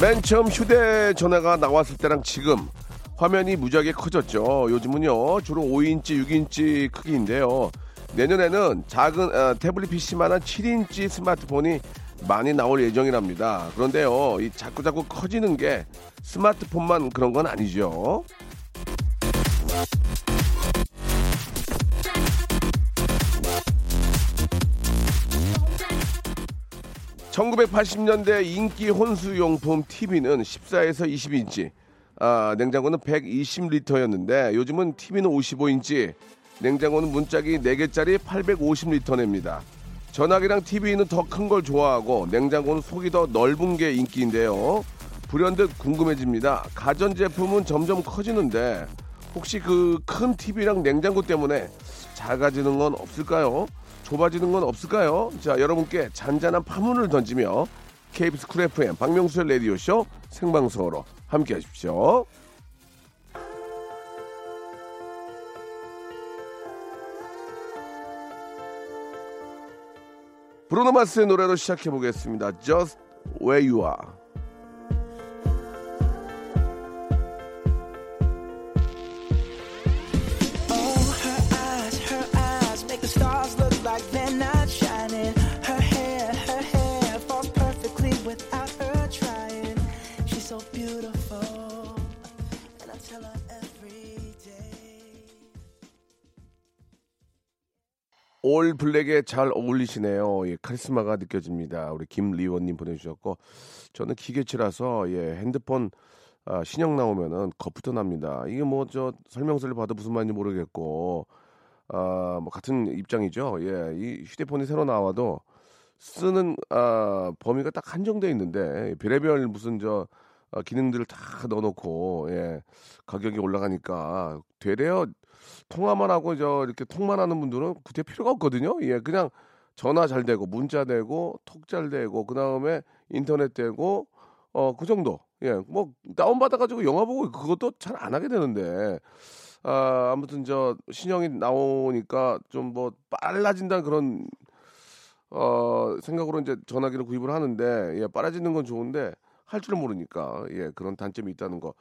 맨 처음 휴대전화가 나왔을 때랑 지금 화면이 무지하게 커졌죠. 요즘은요, 주로 5인치, 6인치 크기인데요. 내년에는 작은 아, 태블릿 PC만한 7인치 스마트폰이 많이 나올 예정이랍니다. 그런데요, 이 자꾸 자꾸 커지는 게 스마트폰만 그런 건 아니죠. 1980년대 인기 혼수용품 TV는 14에서 20인치, 아, 냉장고는 120리터였는데 요즘은 TV는 55인치, 냉장고는 문짝이 4개짜리 850리터냅니다. 전화기랑 TV는 더 큰 걸 좋아하고 냉장고는 속이 더 넓은 게 인기인데요. 불현듯 궁금해집니다. 가전제품은 점점 커지는데 혹시 그 큰 TV랑 냉장고 때문에 작아지는 건 없을까요? 좁아지는 건 없을까요? 자, 여러분께 잔잔한 파문을 던지며 KBS 쿨 FM 박명수의 라디오쇼 생방송으로 함께 하십시오. 브루노 마스의 노래로 시작해 보겠습니다. Just Where You Are. 올 블랙에 잘 어울리시네요. 예, 카리스마가 느껴집니다. 우리 김리원님 보내주셨고, 저는 기계치라서 예, 핸드폰 아, 신형 나오면은 겁부터 납니다. 이게 뭐 저 설명서를 봐도 무슨 말인지 모르겠고, 아, 뭐 같은 입장이죠. 예, 이 휴대폰이 새로 나와도 쓰는 아, 범위가 딱 한정돼 있는데 별의별 무슨 저 어, 기능들을 다 넣어놓고 예, 가격이 올라가니까 되레요 통화만 하고 저 이렇게 통만 하는 분들은 굳이 필요가 없거든요. 예, 그냥 전화 잘 되고 문자 되고 톡 잘 되고 그 다음에 인터넷 되고 어 그 정도. 예, 뭐 다운 받아 가지고 영화 보고 그것도 잘 안 하게 되는데 아 아무튼 저 신형이 나오니까 좀 뭐 빨라진다는 그런 어 생각으로 이제 전화기를 구입을 하는데 예, 빨라지는 건 좋은데 할 줄을 모르니까 예 그런 단점이 있다는 거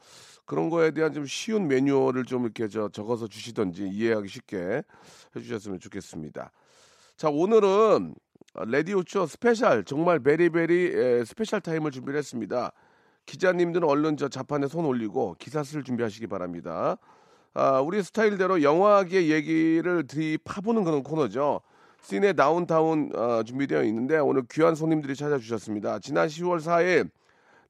그런 거에 대한 좀 쉬운 매뉴얼을 좀 이렇게 저 적어서 주시던지 이해하기 쉽게 해 주셨으면 좋겠습니다. 자 오늘은 라디오쇼 special 정말 very very 에, special time을 준비를 했습니다. 기자님들은 얼른 저 자판에 손 올리고 기사 쓸 준비하시기 바랍니다. 아, 우리 스타일대로 영화계 얘기를 들이 파보는 그런 코너죠. 시네 다운타운 어, 준비되어 있는데 오늘 귀한 손님들이 찾아주셨습니다. 지난 10월 4일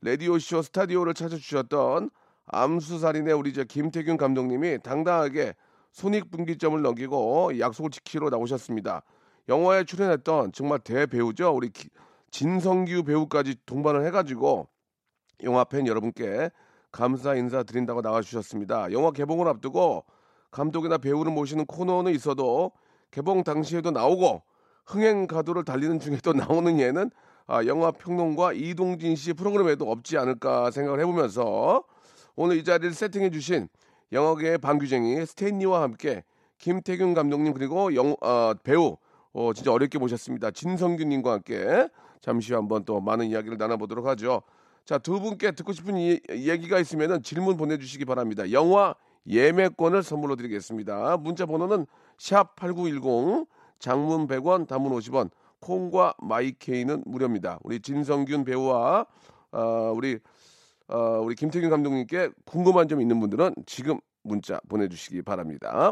레디오쇼 스타디오를 찾아주셨던 암수살인의 우리 저 김태균 감독님이 당당하게 손익분기점을 넘기고 약속을 지키러 나오셨습니다. 영화에 출연했던 정말 대배우죠. 우리 기- 진성규 배우까지 동반을 해가지고 영화 팬 여러분께 감사 인사 드린다고 나와주셨습니다. 영화 개봉을 앞두고 감독이나 배우를 모시는 코너는 있어도 개봉 당시에도 나오고 흥행 가도를 달리는 중에도 나오는 예는 아, 영화 평론가 이동진 씨 프로그램에도 없지 않을까 생각을 해보면서 오늘 이 자리를 세팅해 주신 영화계의 방규쟁이 스탠리와 함께 김태균 감독님 그리고 영, 어, 배우 어, 진짜 어렵게 모셨습니다. 진성규님과 함께 잠시 후 한번 또 많은 이야기를 나눠보도록 하죠. 자, 두 분께 듣고 싶은 이, 얘기가 있으면 질문 보내주시기 바랍니다. 영화 예매권을 선물로 드리겠습니다. 문자 번호는 샵 8910 장문 100원 단문 50원 콩과 마이케이는 무료입니다. 우리 진성균 배우와 어, 우리 어, 우리 김태균 감독님께 궁금한 점 있는 분들은 지금 문자 보내주시기 바랍니다.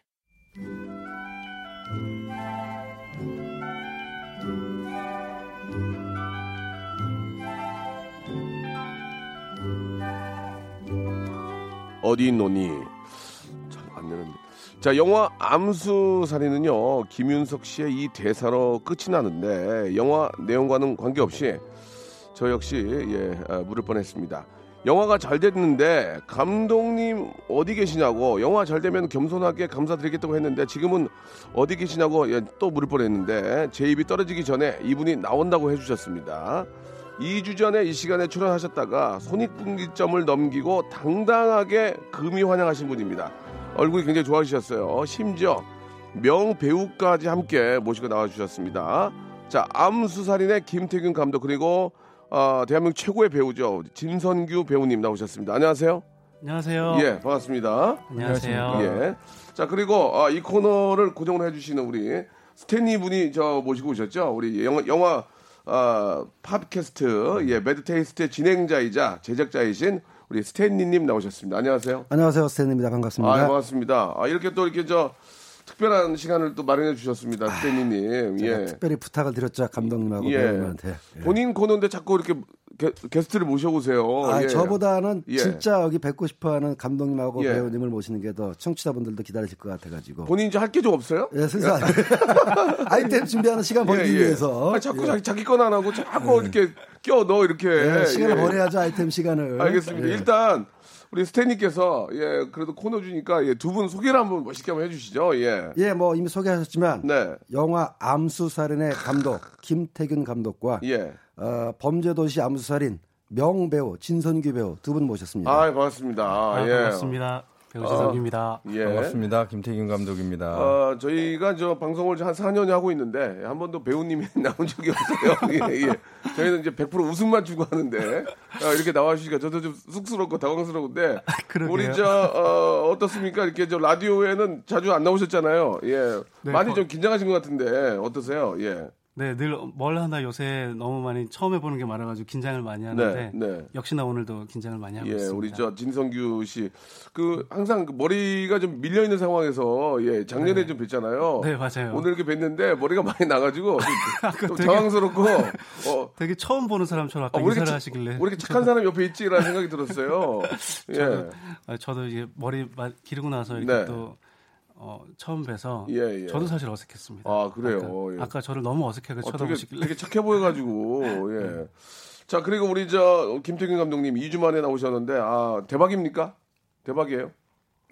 어디 있노니? 잘안 되는데. 자, 영화 암수살인은요, 김윤석 씨의 이 대사로 끝이 나는데, 영화 내용과는 관계없이 저 역시, 예, 아, 물을 뻔 했습니다. 영화가 잘 됐는데, 감독님 어디 계시냐고, 영화 잘 되면 겸손하게 감사드리겠다고 했는데, 지금은 어디 계시냐고, 예, 또 물을 뻔 했는데, 제 입이 떨어지기 전에 이분이 나온다고 해주셨습니다. 2주 전에 이 시간에 출연하셨다가 손익분기점을 넘기고 당당하게 금이 환영하신 분입니다. 얼굴이 굉장히 좋아지셨어요. 심지어 명배우까지 함께 모시고 나와주셨습니다. 자, 암수살인의 김태균 감독 그리고 어, 대한민국 최고의 배우죠. 진선규 배우님 나오셨습니다. 안녕하세요. 안녕하세요. 예, 반갑습니다. 안녕하세요. 예. 자, 그리고 아, 이 코너를 고정을 해주시는 우리 스탠리 분이 저 모시고 오셨죠. 우리 영화, 영화 아, 팟캐스트 예, 매드테이스트의 진행자이자 제작자이신 우리 스탠리님 나오셨습니다. 안녕하세요. 안녕하세요. 스탠입니다. 반갑습니다. 아, 반갑습니다. 아, 이렇게 또 이렇게 저 특별한 시간을 또 마련해 주셨습니다. 스탠리님. 아, 예. 특별히 부탁을 드렸죠. 감독님하고 예. 배우님한테. 예. 본인 코너인데 자꾸 이렇게 게, 게스트를 모셔오세요. 아, 예. 저보다는 예. 진짜 여기 뵙고 싶어하는 감독님하고 예. 배우님을 모시는 게 더 청취자분들도 기다리실 것 같아가지고. 본인 이제 할 게 좀 없어요? 예, 슬슬 아이템 준비하는 시간 벌기 위해서. 아, 자꾸 예. 자기, 자기 건 안 하고 자꾸 이렇게 껴 넣어 이렇게. 예, 시간을 예. 버려야죠. 아이템 시간을. 알겠습니다. 예. 일단 우리 스탠님께서 예 그래도 코너 주니까 예, 두 분 소개를 한번 멋있게 한번 해주시죠. 예. 예, 뭐 이미 소개하셨지만 네. 영화 암수살인의 감독 김태균 감독과 예. 어, 범죄도시 암수살인 명배우 진선규 배우 두 분 모셨습니다. 아 반갑습니다. 아, 예. 반갑습니다. 배우 지성입니다. 예. 반갑습니다. 김태균 감독입니다. 어, 저희가 저 방송을 한 4년이 하고 있는데 한 번도 배우님이 나온 적이 없어요. 예, 예. 저희는 이제 100% 웃음만 주고 하는데 어, 이렇게 나와 주시니까 저도 좀 쑥스럽고 당황스러운데. 우리 저 어, 어떻습니까? 이렇게 저 라디오에는 자주 안 나오셨잖아요. 예, 네, 많이 거- 좀 긴장하신 것 같은데 어떠세요? 예, 네, 늘 뭘 하나 요새 너무 많이 처음 해보는 게 많아가지고 긴장을 많이 하는데 네, 네. 역시나 오늘도 긴장을 많이 하고 예, 있습니다. 우리 저 진성규 씨 그 항상 그 머리가 좀 밀려 있는 상황에서 예 작년에 좀 뵀잖아요. 네, 맞아요. 오늘 이렇게 뵀는데 머리가 많이 나가지고 좀, 좀 되게- 당황스럽고 어, 되게 처음 보는 사람처럼 아까 이렇게 인사를 차- 하시길래 왜 이렇게 착한 사람 옆에 있지라는 생각이 들었어요. 예. 아, 저도 이제 머리 마- 기르고 나서 이렇게 네. 또 어, 처음 뵈서 예, 예. 저도 사실 어색했습니다. 아, 그래요? 아까, 예. 아까 저를 너무 어색하게 어, 되게, 쳐다보시길래 되게 착해 보여가지고, 예. 자, 그리고 우리 저, 김태균 감독님 2주 만에 나오셨는데, 아, 대박입니까? 대박이에요?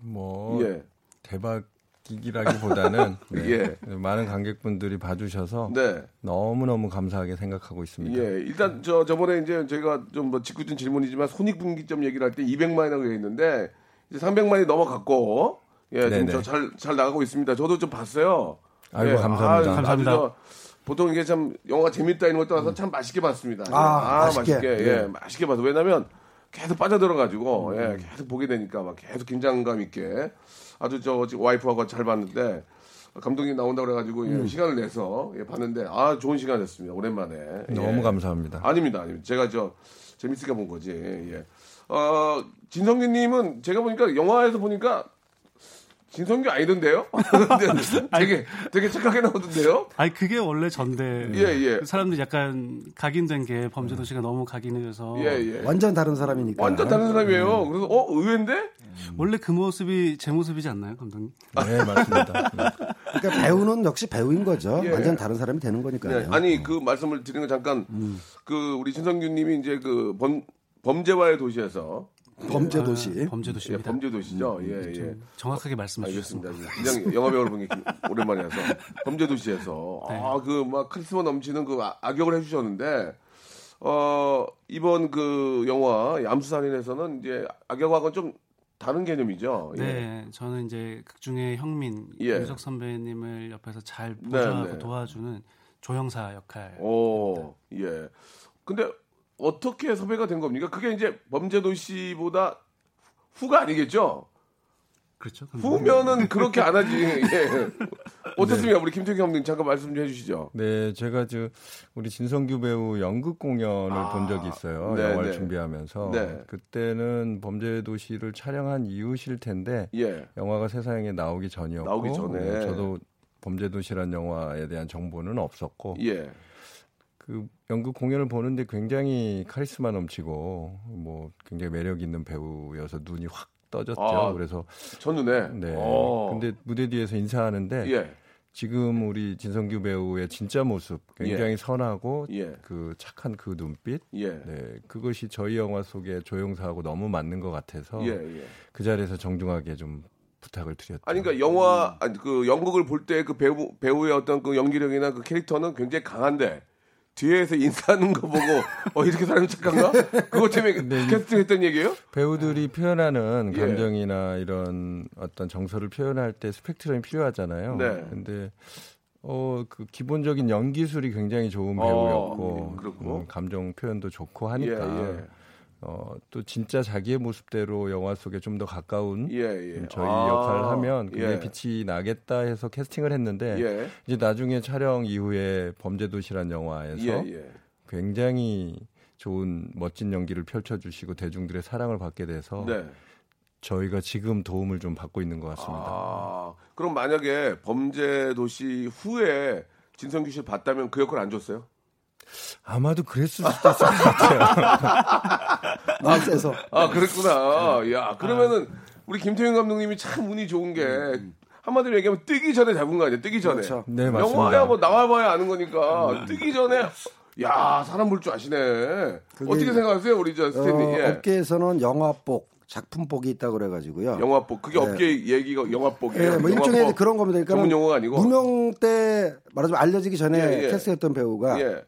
뭐 예. 대박이기라기보다는 네, 예. 많은 관객분들이 봐주셔서 네. 너무 너무 감사하게 생각하고 있습니다. 예. 일단 저, 저번에 이제 저희가 좀뭐 직구준 질문이지만 손익분기점 얘기를 할 때 200만이라고 했는데, 이제 300만이 넘어갔고, 예. 저 잘, 잘 나가고 있습니다. 저도 좀 봤어요. 아이고, 예. 감사합니다. 아유, 아주 감사합니다. 저 보통 이게 참 영화가 재밌다 이런 것도 와서 참 맛있게 봤습니다. 아, 맛있게. 예, 예. 맛있게 봐서 왜냐면 계속 빠져들어가지고 음. 예, 계속 보게 되니까 막 계속 긴장감 있게 아주 저 지금 와이프하고 잘 봤는데 감독님 나온다 그래가지고 음. 예, 시간을 내서 예, 봤는데 아 좋은 시간이었습니다 오랜만에 예. 너무 감사합니다. 아닙니다, 아닙니다. 제가 저 재밌으니까 본 거지. 예. 어, 진성규님은 제가 보니까 영화에서 보니까 진성규 아니던데요? 되게 되게 착하게 나오던데요? 아니 그게 원래 전데 예, 예. 사람들이 약간 각인된 게 범죄도시가 너무 각인해져서 예, 예. 완전 다른 사람이니까. 완전 다른 사람이에요. 그래서 어 의외인데? 원래 그 모습이 제 모습이지 않나요, 감독님? 네, 맞습니다. 네. 그러니까 배우는 역시 배우인 거죠. 예. 완전 다른 사람이 되는 거니까요. 네, 아니 그 말씀을 드리는 건 잠깐 그 우리 진성규님이 이제 그 범, 범죄와의 도시에서 범죄 도시. 아, 예, 범죄 도시입니다. 범죄 도시죠. 예, 예. 정확하게 말씀해 주셨습니다. 알겠습니다. 그냥 영화 배우를 보는 게 오랜만에 해서 범죄 도시에서 아그 막 카리스마 넘치는 그 아- 악역을 해주셨는데 어 이번 그 영화 암수살인에서는 이제 악역하고는 좀 다른 개념이죠. 예. 네, 저는 이제 극중의 형민 예. 유석 선배님을 옆에서 잘 네, 보조하고 네. 도와주는 조형사 역할. 오, 예. 근데 어떻게 섭외가 된 겁니까? 그게 이제 범죄도시보다 후가 아니겠죠? 그렇죠. 후면은 그렇게 안 하지. 예. 어떻습니까? 우리 김태경 감독님 잠깐 말씀 좀 해주시죠. 네, 제가 저 우리 진성규 배우 연극 공연을 본 적이 있어요. 네, 영화를 네. 준비하면서 네. 그때는 범죄도시를 촬영한 이후실 텐데 예. 영화가 세상에 나오기 전이었고 나오기 전에. 네, 저도 범죄도시란 영화에 대한 정보는 없었고 예. 그 연극 공연을 보는데 굉장히 카리스마 넘치고 뭐 굉장히 매력 있는 배우여서 눈이 확 떠졌죠. 아, 그래서 첫눈에. 네. 어. 근데 무대 뒤에서 인사하는데 예. 지금 우리 진성규 배우의 진짜 모습 굉장히 선하고 예. 그 착한 그 눈빛 예. 네 그것이 저희 영화 속의 조영사하고 너무 맞는 것 같아서 예. 예. 그 자리에서 정중하게 좀 부탁을 드렸죠. 아니 그러니까 영화 아니, 그 연극을 볼 때 그 배우 배우의 어떤 그 연기력이나 그 캐릭터는 굉장히 강한데 뒤에서 인사하는 거 보고 어 이렇게 사람이 착한가? 그것 때문에 네. 캐스팅했던 얘기예요? 배우들이 표현하는 예. 감정이나 이런 어떤 정서를 표현할 때 스펙트럼이 필요하잖아요. 네. 근데 어 그 기본적인 연기술이 굉장히 좋은 어, 배우였고 예, 그렇고. 음, 감정 표현도 좋고 하니까 예, 예. 어, 또 진짜 자기의 모습대로 영화 속에 좀 더 가까운 예, 예. 음, 저희 아, 역할을 하면 굉장히 예. 빛이 나겠다 해서 캐스팅을 했는데 예. 이제 나중에 촬영 이후에 범죄도시란 영화에서 예, 예. 굉장히 좋은 멋진 연기를 펼쳐주시고 대중들의 사랑을 받게 돼서 네. 저희가 지금 도움을 좀 받고 있는 것 같습니다. 아, 그럼 만약에 범죄 도시 후에 진성규 씨를 봤다면 그 역할 안 줬어요? 아마도 그랬을 수도 있을 것 같아요. 마음 세서. 아, 그랬구나. 야, 그러면은 우리 김태형 감독님이 참 운이 좋은 게 한마디로 얘기하면 뜨기 전에 잡은 거 아니에요? 뜨기 전에. 그렇죠. 네, 맞습니다. 영화야 뭐 나와봐야 아는 거니까 뜨기 전에 야 사람 볼 줄 아시네. 어떻게 생각하세요, 우리 저 어, 스탠리? 예. 업계에서는 영화복, 작품복이 있다고 그래가지고요. 영화복 그게 네. 업계 얘기가 영화복이에요. 예, 뭐 일종의 영화복. 그런 겁니다. 그러니까 전문 용어가 아니고. 무명 때 말하자면 알려지기 전에 예, 예. 캐스팅했던 배우가 예.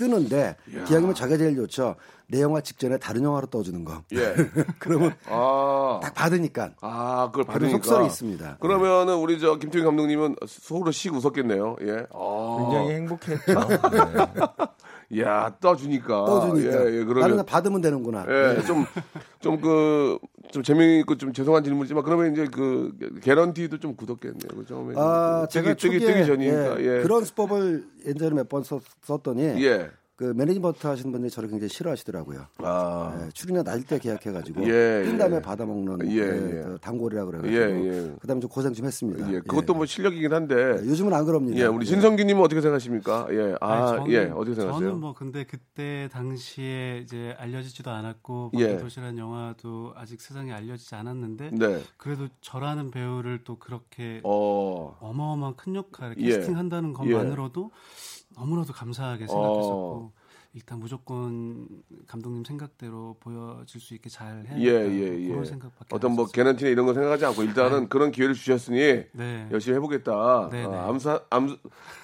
뜨는데 기왕이면 자기가 제일 좋죠. 내 영화 직전에 다른 영화로 떠주는 거. 예. 그러면 아. 딱 받으니까 아, 그걸 받으니까. 속설이 있습니다. 그러면은 우리 저 김태형 감독님은 속으로 씩 웃었겠네요. 예. 아. 굉장히 행복했죠. 네. 야, 떠주니까. 떠주니까 예, 예, 그러면 받으면 되는구나. 예, 좀, 좀 그, 좀 재미있고 좀 죄송한 질문이지만 그러면 이제 그, 개런티도 좀 굳었겠네요. 그 처음에. 아, 뜨기, 제가 뜨기, 뜨기 전이니까. 예. 그런 수법을 예전에 몇 번 썼더니 예. 그 매니지먼트 하시는 분들이 저를 굉장히 싫어하시더라고요. 아. 예, 출연료 낮을 때 계약해가지고 예, 뛴 예. 다음에 받아먹는 예, 예, 예. 그 단골이라 그래가지고 예, 예. 그다음에 좀 고생 좀 했습니다. 예. 그것도 뭐 실력이긴 한데. 예, 요즘은 안 그럽니다. 예, 우리 진성기님 은 어떻게 생각하십니까? 예. 아, 아니, 저는, 예. 어떻게 생각하세요? 저는 뭐 근데 그때 당시에 이제 알려지지도 않았고 예. 범죄도시라는 영화도 아직 세상에 알려지지 않았는데 네. 그래도 저라는 배우를 또 그렇게 어. 어마어마한 큰 역할을 예. 캐스팅한다는 것만으로도 너무나도 감사하게 생각했었고 어. 일단 무조건 감독님 생각대로 보여질 수 있게 잘 해야 예, 예, 예. 그런 생각밖에 어떤 안 뭐. 개런티나 이런 거 생각하지 않고 일단은 그런 기회를 주셨으니 네. 열심히 해보겠다. 네, 어, 네. 암사, 암,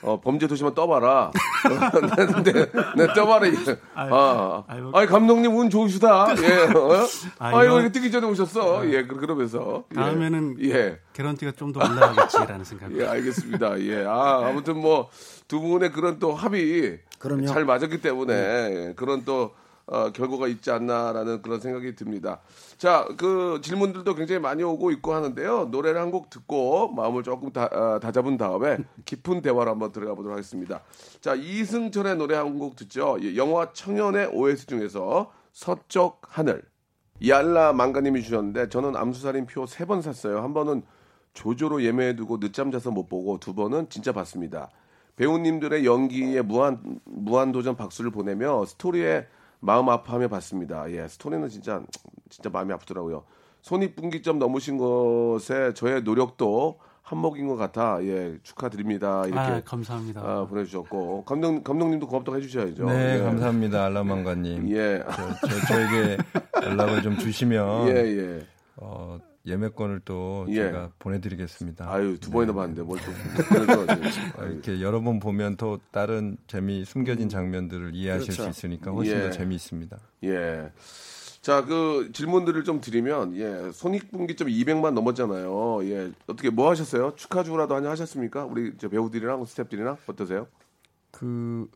어, 범죄 도시만 떠봐라. 네, 네, 네, 떠봐라. 아, 뭐- 아니, 감독님 운 좋으시다. 예. 어? 아, 아, 이거 뜨기 전에 오셨어. 예, 그- 그러면서. 예. 다음에는 예. 개런티가 좀 더 올라가겠지라는 생각. 예, 알겠습니다. 예. 아, 아무튼 뭐, 두 분의 그런 또 합의 그럼요. 잘 맞았기 때문에 예, 그런 또 어, 결과가 있지 않나라는 그런 생각이 듭니다. 자, 그 질문들도 굉장히 많이 오고 있고 하는데요. 노래를 한 곡 듣고 마음을 조금 다, 어, 다잡은 다음에 깊은 대화로 한번 들어가 보도록 하겠습니다. 자, 이승철의 노래 한 곡 듣죠. 예, 영화 청년의 OS 중에서 서쪽 하늘. 이알라 망가님이 주셨는데 저는 암수살인 표 세 번 샀어요. 한 번은 조조로 예매해두고 늦잠 자서 못 보고 두 번은 진짜 봤습니다. 배우님들의 연기에 무한 무한 도전 박수를 보내며 스토리에 마음 아파하며 봤습니다. 예, 스토리는 진짜 진짜 마음이 아프더라고요. 손익분기점 넘으신 것에 저의 노력도 한몫인 것 같아 예 축하드립니다 이렇게 아, 감사합니다. 아, 보내주셨고 감독 감독님도 고맙다고 해주셔야죠. 네, 예. 감사합니다. 알라망가님. 예, 저, 저, 저에게 연락을 좀 주시면 예, 예. 어, 예매권을 또 예. 제가 보내드리겠습니다. 아유 두 번이나 네. 봤는데 뭘 또. 그래도 어, 이렇게 여러 번 보면 또 다른 재미 숨겨진 장면들을 이해하실 그렇죠. 수 있으니까 훨씬 예. 더 재미있습니다. 예. 자, 그 질문들을 좀 드리면 예, 손익분기점 200만 넘었잖아요. 예. 어떻게 뭐 하셨어요? 축하 주라도 하냐 하셨습니까? 우리 저 배우들이랑 스태프들이랑 어떠세요? 그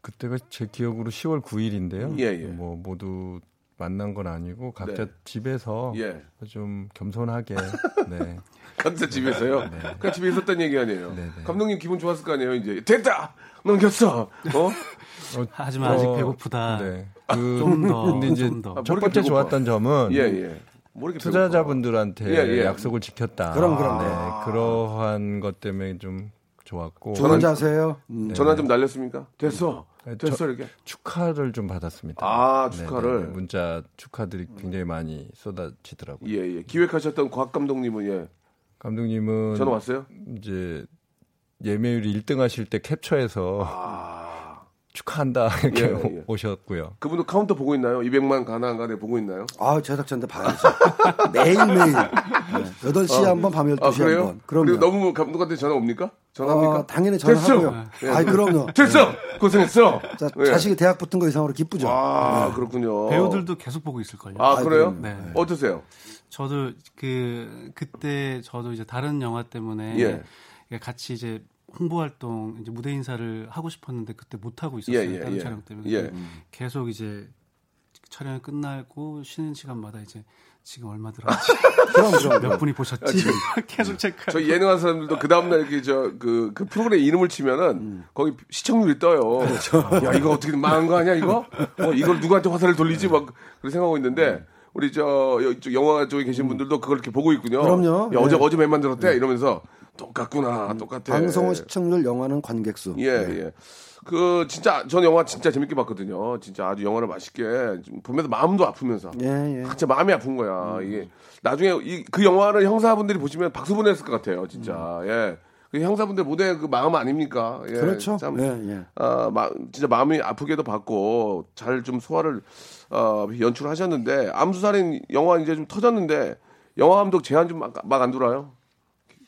그때가 제 기억으로 10월 9일인데요. 예, 예. 뭐 모두 만난 건 아니고 각자 네. 집에서 예. 좀 겸손하게 네. 각자 집에서요. 그 집에 있었던 얘기 아니에요. 네, 네. 감독님 기분 좋았을 거 아니에요. 이제 됐다 넘겼어. 어? 하지만 아직 어, 배고프다. 네. 그 좀 더, 근데 이제 좀 더. 아, 첫 번째. 좋았던 점은 예 예. 모르게 투자자분들한테 예, 예. 약속을 지켰다. 그럼, 그럼. 네, 아. 그러한 것 때문에 좀 좋았고 좋은 자세요. 음. 배고파. 전화 좀 날렸습니까? 됐어. 네, 됐어 저- 이렇게. 축하를 좀 받았습니다. 아, 네, 축하를. 네, 문자 축하들이 굉장히 많이 쏟아지더라고요. 예 예. 기획하셨던 곽 감독님은 예. 감독님은 전화 왔어요? 이제 예매율이 1등 하실 때 캡처해서 아. 축하한다 이렇게 예, 예. 오셨고요. 그분도 카운터 보고 있나요? 200만 가나 안 가네 보고 있나요? 아, 제작자인데 봐야죠. 매일매일. 네. 8시에 한 번, 밤 12시에 아한 그래요? 번. 그럼요. 그리고 너무 감독한테 전화 옵니까? 전화합니까? 어, 당연히 전화하고요. 됐어. 아이, 그럼요. 됐어. 고생했어. 자, 예. 자식이 대학 붙은 거 이상으로 기쁘죠. 아 그렇군요. 배우들도 계속 보고 있을걸요. 아 그래요? 네. 어떠세요? 저도 그 그때 저도 이제 다른 영화 때문에 예. 같이 이제 홍보 활동 이제 무대 인사를 하고 싶었는데 그때 못 하고 있었어요. 예, 예, 다른 예. 촬영 때문에 예. 계속 이제 촬영이 끝나고 쉬는 시간마다 이제 지금 얼마 들었지 그럼, 그럼. 몇 분이 보셨지 계속 체크. 저 예능하는 사람들도 그 다음날 이렇게 저그 그 프로그램 이름을 치면은 거기 시청률이 떠요. 야 이거 어떻게 망한 거 아니야 이거? 어 이걸 누구한테 화살을 돌리지 막 그렇게 생각하고 있는데 우리 저 영화 쪽에 계신 분들도 그걸 이렇게 보고 있군요. 그럼요. 야, 어제 네. 어제 몇 만들었대 이러면서 똑같구나 똑같아. 방송은 시청률, 영화는 관객수. 예, 예. 그 진짜 전 영화 진짜 재밌게 봤거든요. 진짜 아주 영화를 맛있게 좀 보면서 마음도 아프면서. 예, 예. 진짜 마음이 아픈 거야. 이게 나중에 이, 그 영화를 형사분들이 보시면 박수 보냈을 것 같아요. 진짜. 예. 그 형사분들 모두의 그 마음 아닙니까? 예. 그렇죠. 참, 예, 예. 아, 마, 진짜 마음이 아프게도 받고 잘 좀 소화를 어, 연출하셨는데 암수살인 영화 이제 좀 터졌는데 영화 감독 제한 좀 막안 들어요.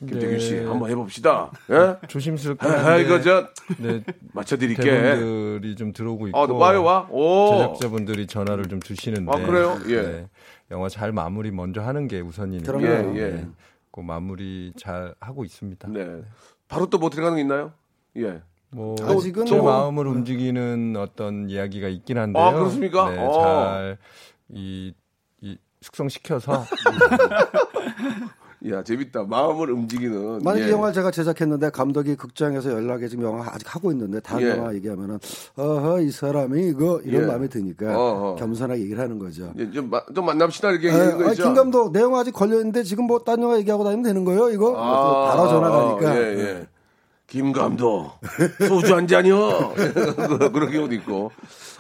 김태균 씨 네. 한번 해봅시다. 예? 조심스럽게 아, 하는데 이거 저 네, 맞춰드릴게. 대본들이 좀 들어오고 있고 아, 와요 와. 오. 제작자분들이 전화를 좀 주시는데 아, 그래요? 예. 영화 잘 마무리 먼저 하는 게 우선이니까 그럼요. 예, 예. 네, 그 마무리 잘 하고 있습니다. 네. 바로 또 뭐 들어가는 게 있나요? 예. 뭐 아직은 제 뭐- 마음을 움직이는 어떤 이야기가 있긴 한데요. 아, 그렇습니까? 네, 어. 잘이 이 숙성시켜서 야 재밌다. 마음을 움직이는. 만약 예. 이 영화 제가 제작했는데 감독이 극장에서 연락해 지금 영화 아직 하고 있는데 다른 예. 영화 얘기하면은 어허 이 사람이 이거 이런 예. 마음에 드니까 어허. 겸손하게 얘기를 하는 거죠. 예, 좀, 마- 좀 만납시다 이렇게 예, 얘기하는 거 아, 있죠. 김 감독 내 영화 아직 걸려 있는데 지금 뭐 딴 영화 얘기하고 다니면 되는 거예요? 이거 아, 바로 전화 가니까 예, 예. 김 감독 소주 한 잔이요. 그런 경우도 있고.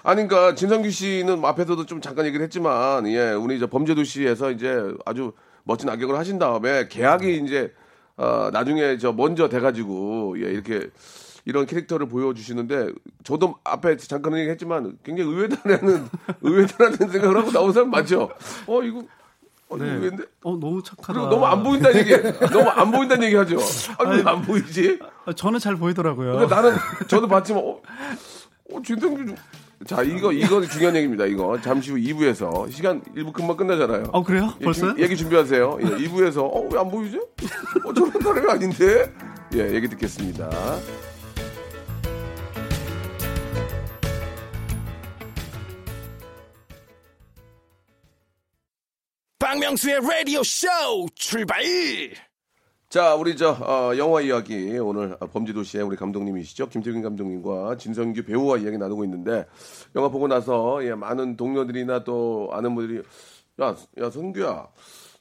아니 그러니까 진성규 씨는 앞에서도 좀 잠깐 얘기를 했지만 예 우리 저 범죄도시에서 이제 아주 멋진 악역을 하신 다음에 계약이 이제 어 나중에 저 먼저 돼가지고 예 이렇게 이런 캐릭터를 보여주시는데 저도 앞에 잠깐 얘기했지만 굉장히 의외다라는 의외다라는 생각을 하고 나온 사람 맞죠? 어 이거 어, 네. 의외인데 어 너무 착하다. 그리고 너무 안 보인다는 얘기, 너무 안 보인다는 얘기 하죠. 아니, 왜안 보이지? 아, 저는 잘 보이더라고요. 그러니까 나는, 저도 봤지만, 어, 어, 진성규 좀- 자, 이거, 이거 중요한 얘기입니다, 이거. 잠시 후 2부에서. 시간 1부 금방 끝나잖아요. 어 그래요? 예, 벌써요? 준- 얘기 준비하세요. 예, 2부에서, 어, 왜 안 보이지? 어, 저런 사람이 아닌데? 예, 얘기 듣겠습니다. 박명수의 라디오 쇼 출발! 자, 우리 저 어, 영화 이야기 오늘 어, 범죄도시의 우리 감독님이시죠 김태균 감독님과 진성규 배우와 이야기 나누고 있는데 영화 보고 나서 예, 많은 동료들이나 또 아는 분들이 야, 야 성규야,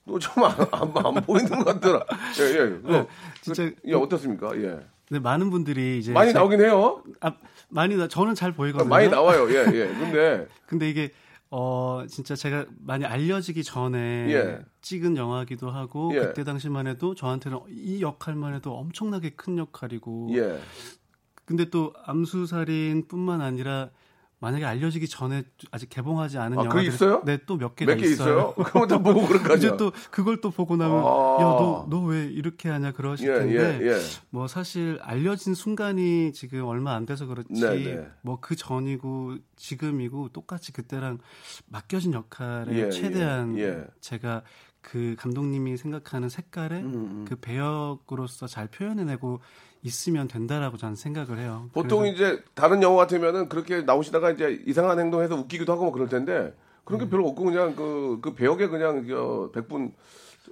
너 좀안 안, 안 보이는 것 같더라. 예, 예. 그, 진짜 그, 예, 어떻습니까? 예, 네, 많은 분들이 이제 많이 제- 나오긴 해요. 아, 많이 나 저는 잘 보이거든요. 많이 나와요. 예, 예. 근데 근데 이게 어 진짜 제가 많이 알려지기 전에 예. 찍은 영화기도 하고 예. 그때 당시만 해도 저한테는 이 역할만 해도 엄청나게 큰 역할이고 예, 근데 또 암수살인뿐만 아니라 만약에 알려지기 전에 아직 개봉하지 않은 아, 영화들 있어요? 네 또 몇 개가 몇 개 있어요? 그거 다 보고 그런 거 이제? 또 그걸 또 보고 나면 아. 야너너 왜 이렇게 하냐 그러실 예, 텐데 예, 예. 뭐 사실 알려진 순간이 지금 얼마 안 돼서 그렇지 네, 네. 뭐그 전이고 지금이고 똑같이 그때랑 맡겨진 역할에 예, 최대한 예, 예. 제가 그 감독님이 생각하는 색깔에 음, 그 배역으로서 잘 표현해내고 있으면 된다라고 저는 생각을 해요. 보통 이제 다른 영화 같으면은 그렇게 나오시다가 이제 이상한 행동해서 웃기기도 하고 뭐 그럴 텐데 그런 게 음. 별로 없고 그냥 그, 그 배역에 그냥 저 백분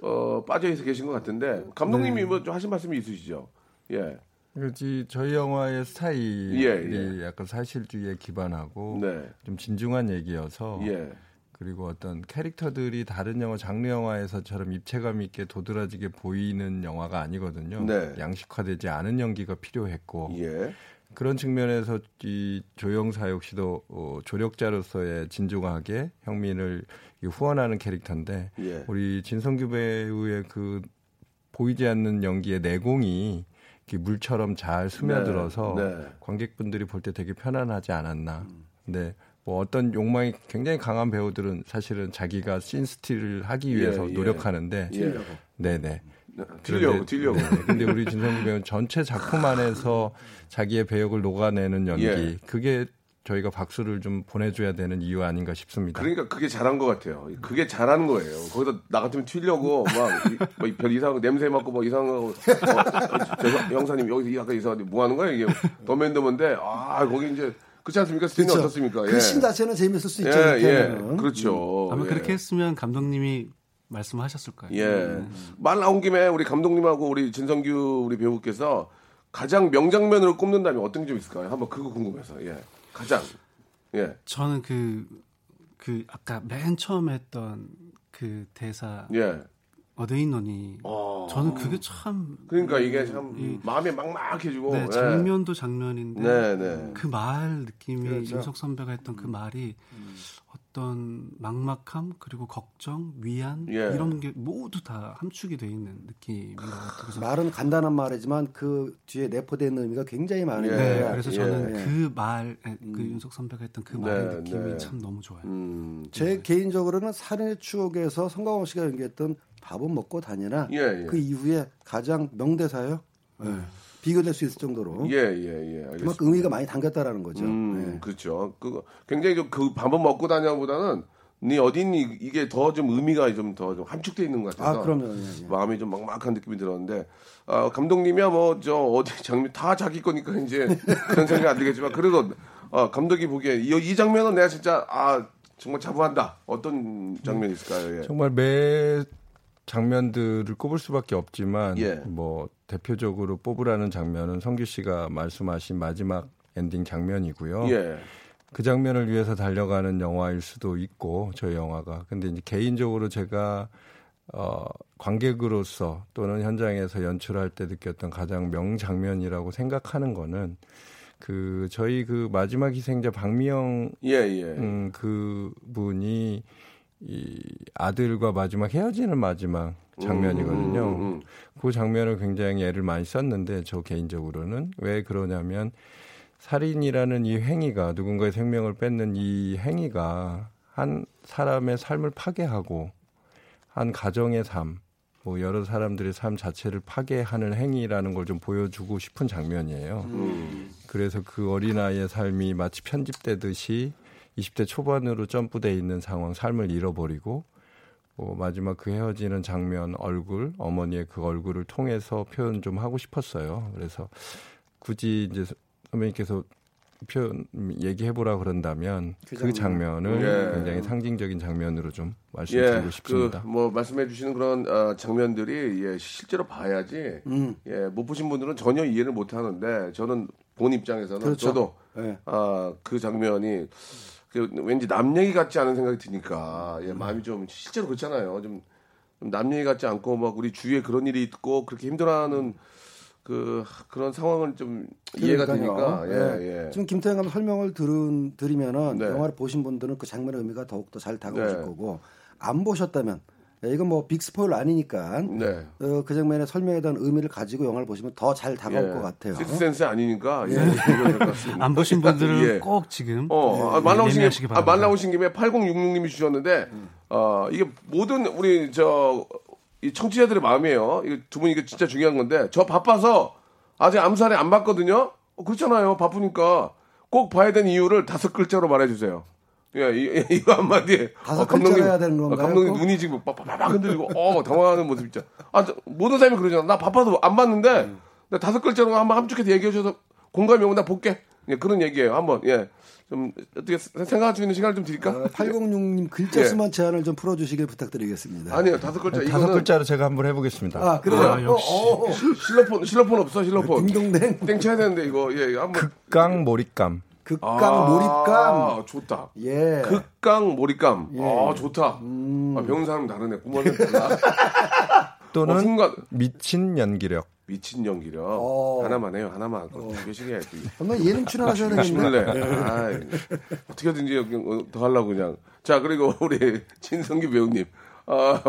어, 빠져 있어 계신 것 같은데 감독님이 네. 뭐좀 하신 말씀이 있으시죠? 예. 그렇지 저희 영화의 스타일이 예, 약간 사실주의에 기반하고 네. 좀 진중한 얘기여서 예. 그리고 어떤 캐릭터들이 다른 영화 장르 영화에서처럼 입체감 있게 도드라지게 보이는 영화가 아니거든요. 네. 양식화되지 않은 연기가 필요했고 예. 그런 측면에서 이 조영사 역시도 어, 조력자로서의 진중하게 형민을 이 후원하는 캐릭터인데 예. 우리 진성규 배우의 그 보이지 않는 연기의 내공이 이렇게 물처럼 잘 스며들어서 네, 네. 관객분들이 볼 때 되게 편안하지 않았나. 근데 뭐 어떤 욕망이 굉장히 강한 배우들은 사실은 자기가 씬스틸을 하기 위해서 예, 예. 노력하는데 예. 네네. 튀려고, 그런데- 튀려고. 네. 근데 우리 진성규 배우는 전체 작품 안에서 자기의 배역을 녹아내는 연기 예. 그게 저희가 박수를 좀 보내줘야 되는 이유 아닌가 싶습니다. 그러니까 그게 잘한 것 같아요. 그게 잘하는 거예요. 거기다 나 같으면 튀려고 막별 이상 냄새 맡고 뭐 이상한 거. 어, 어, 형사님 여기서 약간 이상한데 뭐 하는 거야 이게 더맨더맨데 아 거기 이제 그렇지 않습니까? 스티는 그렇죠. 어떻습니까? 그신 자체는 재밌을 수 있죠. 예, 예. 그렇죠. 아마 예. 그렇게 했으면 감독님이 말씀하셨을 거예요. 예. 음. 말 나온 김에 우리 감독님하고 우리 진성규 우리 배우께서 가장 명장면으로 꼽는다면 어떤 게 좀 있을까요? 한번 그거 궁금해서. 예. 가장. 예. 저는 그, 그, 아까 맨 처음에 했던 그 대사, 예. 어데이너니. 어. 저는 그게 참. 그러니까 이게 참 마음이 막막해지고. 네, 예. 장면도 장면인데. 네, 네. 그말 느낌이 그렇죠. 윤석 선배가 했던 그 말이 어떤 막막함 그리고 걱정, 위안 예. 이런 게 모두 다 함축이 돼 있는 느낌인 것 같아요. 그래서 말은 간단한 말이지만 그 뒤에 내포된 의미가 굉장히 많은 예. 네, 거예요. 그래서 예. 저는 예. 그 말, 그 윤석 선배가 했던 그 말의 네, 느낌이 네. 참 너무 좋아요. 음. 제 개인적으로는 살인의 추억에서 성광호 씨가 연기했던 밥은 먹고 다니나 예, 예. 그 이후에 가장 명대사예요. 예. 비교될 수 있을 정도로 예, 예, 예. 알겠습니다. 그만큼 의미가 많이 담겼다라는 거죠. 음, 예. 그렇죠. 그거 굉장히 좀그 밥은 먹고 다녀보다는 네 어딨니 이게 더 좀 의미가 좀더좀 함축돼 있는 것 같아서 아 그럼요. 예, 예. 마음이 좀 막막한 느낌이 들었는데 아, 감독님이야 뭐 저 어디 장면 다 자기 거니까 이제 그런 생각이 안 들겠지만 그래도 아, 감독이 보기에 이, 이 장면은 내가 진짜 아 정말 자부한다. 어떤 장면이 있을까요? 예. 정말 매 장면들을 꼽을 수밖에 없지만 예. 뭐 대표적으로 뽑으라는 장면은 성규 씨가 말씀하신 마지막 엔딩 장면이고요. 예. 그 장면을 위해서 달려가는 영화일 수도 있고 저희 영화가 근데 이제 개인적으로 제가 어 관객으로서 또는 현장에서 연출할 때 느꼈던 가장 명장면이라고 생각하는 거는 그 저희 그 마지막 희생자 박미영 예, 예. 음, 그 분이 이 아들과 마지막 헤어지는 마지막 장면이거든요. 음, 음, 음. 그 장면을 굉장히 애를 많이 썼는데 저 개인적으로는 왜 그러냐면 살인이라는 이 행위가 누군가의 생명을 뺏는 이 행위가 한 사람의 삶을 파괴하고 한 가정의 삶, 뭐 여러 사람들의 삶 자체를 파괴하는 행위라는 걸 좀 보여주고 싶은 장면이에요. 음. 그래서 그 어린아이의 삶이 마치 편집되듯이 20대 초반으로 점프돼 있는 상황, 삶을 잃어버리고 뭐 마지막 그 헤어지는 장면, 얼굴, 어머니의 그 얼굴을 통해서 표현 좀 하고 싶었어요. 그래서 굳이 이제 선배님께서 표현 얘기해보라 그런다면 그 그, 장면. 장면을 예. 굉장히 상징적인 장면으로 좀 말씀드리고 싶습니다. 그 뭐 말씀해 주시는 그런 어, 장면들이 예, 실제로 봐야지 음. 예, 못 보신 분들은 전혀 이해를 못 하는데 저는 본 입장에서는 그렇죠. 저도 예. 아, 그 장면이 그 왠지 남 얘기 같지 않은 생각이 드니까 예, 마음이 좀 실제로 그렇잖아요. 좀 남 얘기 같지 않고 막 우리 주위에 그런 일이 있고 그렇게 힘들어하는 그 그런 상황을 좀 이해가 그러니까요. 되니까 예, 예. 지금 김태형 감독 설명을 들은 드리면은 네. 영화를 보신 분들은 그 장면의 의미가 더욱 더 잘 다가오실 네. 거고 안 보셨다면 예, 이건 뭐 빅 스포일 아니니까 네. 어, 그 장면의 설명에 대한 의미를 가지고 영화를 보시면 더 잘 다가올 것 같아요. 식스센스 아니니까 예. 안 보신 분들은 예. 꼭 지금 어, 네, 아, 말 나오신 김에, 아. 말 나오신 김에 8066님이 주셨는데, 어, 이게 모든 우리 저, 이 청취자들의 마음이에요. 이거 두분 이게 진짜 중요한 건데, 저 바빠서 아직 암살에 안 봤거든요? 어, 그렇잖아요. 바쁘니까. 꼭 봐야 되는 이유를 다섯 글자로 말해주세요. 예, 이, 이거 한마디에 다섯 글자가 해야 되는 건가요, 어, 감독님 꼭? 눈이 지금 빡빡빡 흔들리고 어 당황하는 모습 있죠. 아 저, 모든 사람이 그러잖아. 나 바빠도 안 봤는데 음. 나 다섯 글자로 한번 함축해서 얘기해 주셔서 공감이 오고 나 볼게. 예, 그런 얘기예요. 한번 예. 좀 어떻게 생각할 수 있는 시간을 좀 드릴까? 어, 806님 글자 예. 수만 제한을 좀 풀어주시길 부탁드리겠습니다. 아니요 다섯 글자 다섯 이거는 글자로 제가 한번 해보겠습니다. 아, 그래요? 아, 역시. 어, 어, 어. 실로폰 실로폰 없어 실로폰. 딩동댕. 땡 쳐야 되는데 이거 예 한번 극강 몰입감. 극강 몰입감. 아, 좋다. 예. 극강 몰입감. 예. 아 좋다. 음. 아, 배운 사람 다르네. 구멍은 달라. 또는 어, 순간 미친 연기력. 미친 연기력. 어. 하나만 해요. 하나만. 개씩 해야지. 한번 예능 출연하셔야 되겠네. 죽을래. 아, 어떻게든지 여기 더 하려고 그냥. 자 그리고 우리 진성기 배우님. 아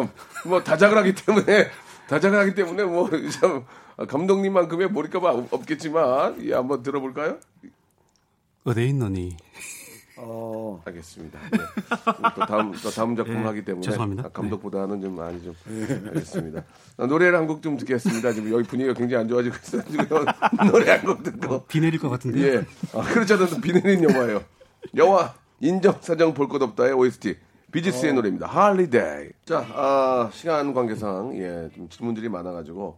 뭐 다작을 하기 때문에 다작을 하기 때문에 뭐 참 감독님만큼의 몰입감은 없- 없겠지만 예 한번 들어볼까요? 어디 있노니? 어, 알겠습니다. 네. 또 다음 또 다음 작품 예, 하기 때문에 죄송합니다. 아, 감독보다는 좀 많이 좀 알겠습니다. 아, 노래를 한 곡 좀 듣겠습니다. 지금 여기 분위기가 굉장히 안 좋아지고 있어요. 지금 노래 한 곡 듣고 비 내릴 것 같은데. 예. 아, 그렇지 않아도 비 내리는 영화예요. 영화 인정사정 볼 것 없다의 OST 비지스의 노래입니다. Holiday. 자, 아, 시간 관계상 예, 좀 질문들이 많아가지고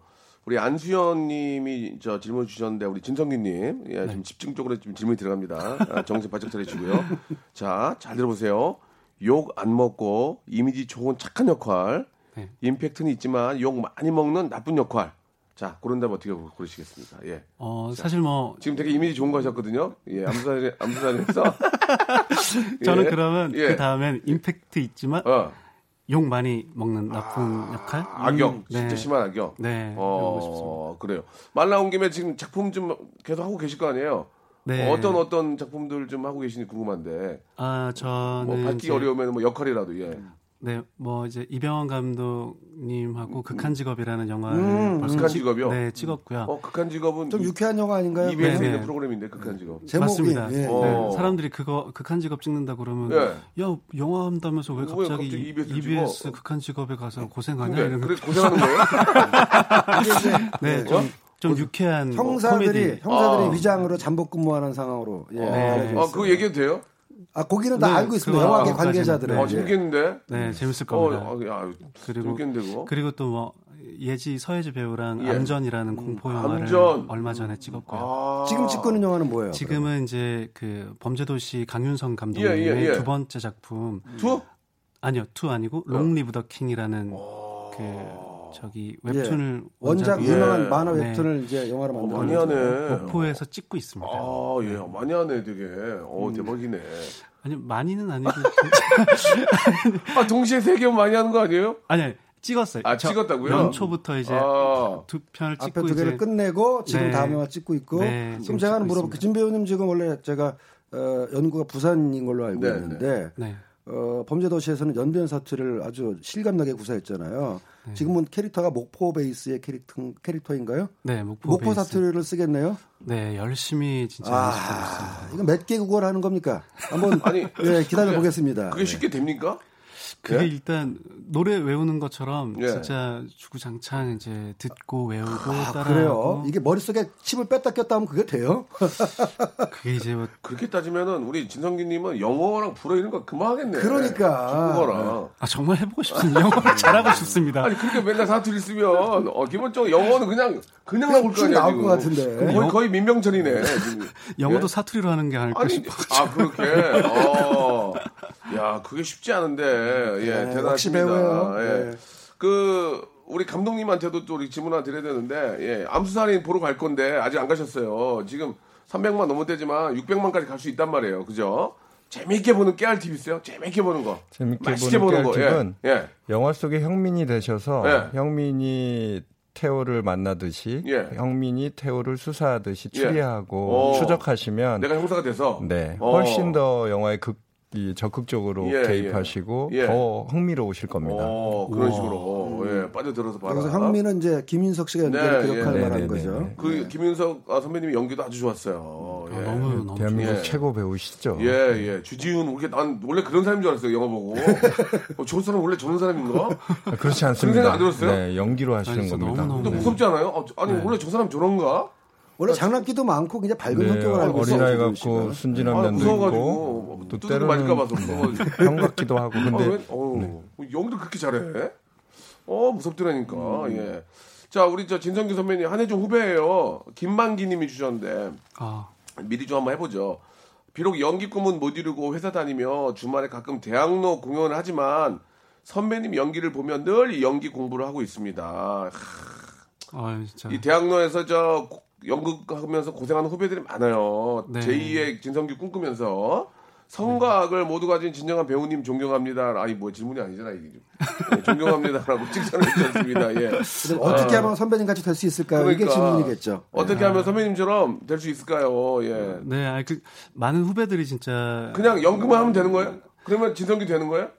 우리 안수현님이 저 질문 주셨는데 우리 진선규님 예, 좀 집중적으로 좀 질문이 들어갑니다. 아, 정신 바짝 차리시고요. 자, 잘 들어보세요. 욕 안 먹고 이미지 좋은 착한 역할, 네. 임팩트는 있지만 욕 많이 먹는 나쁜 역할. 자, 고른다면 어떻게 고르시겠습니까? 예. 어, 사실 뭐 지금 되게 이미지 좋은 거 하셨거든요. 예, 암살, 암살에서. 저는 예, 그러면 예. 그 다음엔 임팩트 있지만 어, 욕 많이 먹는 나쁜 역할. 악역. 진짜 네. 심한 악역. 네. 어, 그래요. 말 나온 김에 지금 작품 좀 계속 하고 계실 거 아니에요? 네. 어떤 어떤 작품들 좀 하고 계신지 궁금한데. 아 저는 뭐 받기 어려우면 뭐 역할이라도 예. 네, 뭐 이제 이병헌 감독님하고 극한 직업이라는 영화를 음, 벌써 극한 찍- 직업이요? 네, 찍었고요. 어, 극한 직업은 좀 유쾌한 영화 아닌가요? EBS에 네, 있는 네. 프로그램인데 극한 직업. 제목이 맞습니다. 예. 어. 네, 사람들이 그거 극한 직업 찍는다 그러면 예. 야 영화 한다면서 왜왜 갑자기, 갑자기 EBS 를 EBS 찍어? 극한 직업에 가서 고생하냐 근데 이런 그래 고생하는 거예요? 네, 좀, 좀 유쾌한 뭐 형사들이 코미디. 형사들이 아. 위장으로 잠복 근무하는 상황으로 예, 알려져 아. 그거 얘기해도 돼요? 아 거기는 다 네, 알고 있습니다. 영화계. 관계자들은. 아, 예. 재밌겠는데? 네, 재밌을 어, 겁니다. 어, 야, 그리고 재밌겠는데 그거? 그리고 또 뭐 예지 서예지 배우랑 예. 암전이라는 공포 영화를 암전. 얼마 전에 찍었고요. 아. 지금 찍고 있는 영화는 뭐예요? 지금은 이제 그 범죄도시 강윤성 감독님의 예, 예, 예. 두 번째 작품 two? 아니요 two 아니고 Long Live the King이라는 그 저기 웹툰을 예. 원작 원작으로 유명한 만화 네. 웹툰을 이제 영화로 어, 만든 많이. 하네. 목포에서 찍고 있습니다. 아, 예, 많이 하네, 되게. 어, 대박이네. 아니 많이는 아니고 아, 동시에 세 개 많이 하는 거 아니에요? 아니 아니, 찍었어요. 아, 저 찍었다고요? 연초부터 이제 아. 두 편을 앞에 찍고 두 개를 이제 끝내고 지금 네. 다음 영화 찍고 있고 네, 그럼 지금 제가 하나 물어볼게요. 있습니다. 진 배우님 지금 원래 제가 어, 연구가 부산인 걸로 알고 네, 있는데 네. 어, 범죄도시에서는 연변 사투리를 아주 실감나게 구사했잖아요. 네. 지금은 캐릭터가 목포 베이스의 캐릭터, 캐릭터인가요? 네, 목포, 목포 베이스. 사투리를 쓰겠네요. 네, 열심히 진짜 아. 이거 몇 개 국어를 하는 겁니까? 한번 아니, 예, 기다려 보겠습니다. 그게 쉽게 됩니까? 그게 예? 일단 노래 외우는 것처럼 예. 진짜 주구장창 이제 듣고 외우고 아, 따라하고 그래요. 이게 머릿속에 칩을 뺐다 꼈다 하면 그게 돼요? 그게 이제 뭐 그렇게 따지면은 우리 진성기 님은 영어랑 불어 이런 거 그만하겠네. 그러니까. 중국어랑. 아 정말 해 보고 싶습니다. 영어를 잘하고 싶습니다. 아니 그렇게 맨날 사투리 쓰면 어, 기본적으로 영어는 그냥 그냥 나올 거쭉 아니야 나올. 것 같은데. 거의 거의 민병철이네. 지금. 영어도 예? 사투리로 하는 게 아닐까 아니, 싶어. 아 그렇게. 어. 야 그게 쉽지 않은데 예 네, 대단하십니다. 역시 배우예요. 예. 네. 그 우리 감독님한테도 또 우리 질문 하나 드려야 되는데 예 암수살인 보러 갈 건데 아직 안 가셨어요. 지금 300만 넘었대지만 600만까지 갈 수 있단 말이에요. 그죠? 재밌게 보는 깨알 팁 있어요? 재밌게 보는 거. 재밌게 맛있게 보는 거. 깨알팁은 예. 예. 영화 속에 형민이 되셔서 예. 형민이 태호를 만나듯이 예. 형민이 태호를 수사하듯이 예. 추리하고 오. 추적하시면 내가 형사가 돼서 네 어. 훨씬 더 영화의 극, 이 적극적으로 예, 개입하시고 예. 더 흥미로우실 겁니다. 어, 그런 식으로 예, 빠져들어서 봐라. 여기서 형민은 이제 김인석 씨가 연기한 네, 그 역할을 예. 네, 네, 거죠. 네, 네. 그 김윤석 아, 선배님이 연기도 아주 좋았어요. 예. 아, 너무 너무 대한민국 예. 최고 배우시죠. 예, 예. 주지훈, 우리, 난 원래 그런 사람인 줄 알았어요, 영화 보고. 어, 저 사람 원래 저런 사람인가? 아, 그렇지 그런 않습니다. 생각 안 들었어요? 네, 연기로 하시는 아니, 겁니다. 너무 너무 근데 무섭지 않아요? 어, 아니, 원래 저 사람 저런가? 원래 장난기도 많고 굉장히 밝은 네, 성격을 알고 있어요. 어린아이 같고 씨가. 순진한 아, 면도 무서워가지고 있고 또 두드려 맞을까 봐서 때로는 무서워가지고. 형 같기도 하고 아, 근데 왜? 어우, 연기도 그렇게 잘해? 어, 무섭더라니까. 예. 자, 우리 저 진성규 선배님 한해중 후배예요. 김만기님이 주셨는데 아, 미리 좀 한번 해보죠. 비록 연기 꿈은 못 이루고 회사 다니며 주말에 가끔 대학로 공연을 하지만 선배님 연기를 보면 늘이 연기 공부를 하고 있습니다. 하, 아 진짜. 이 대학로에서 저 고- 연극하면서 고생하는 후배들이 많아요. 네. 제2의 진성규 꿈꾸면서 성과학을 모두 가진 진정한 배우님 존경합니다. 아니 뭐 질문이 아니잖아 이게. 네, 존경합니다라고 칭찬을 해주셨습니다. 예. 어떻게 하면 선배님 같이 될 수 있을까요? 이게 그러니까 질문이겠죠. 어떻게 하면 선배님처럼 될 수 있을까요? 예. 네, 그 많은 후배들이 진짜 그냥 연기만 하면 되는 거예요? 그러면 진성규 되는 거예요?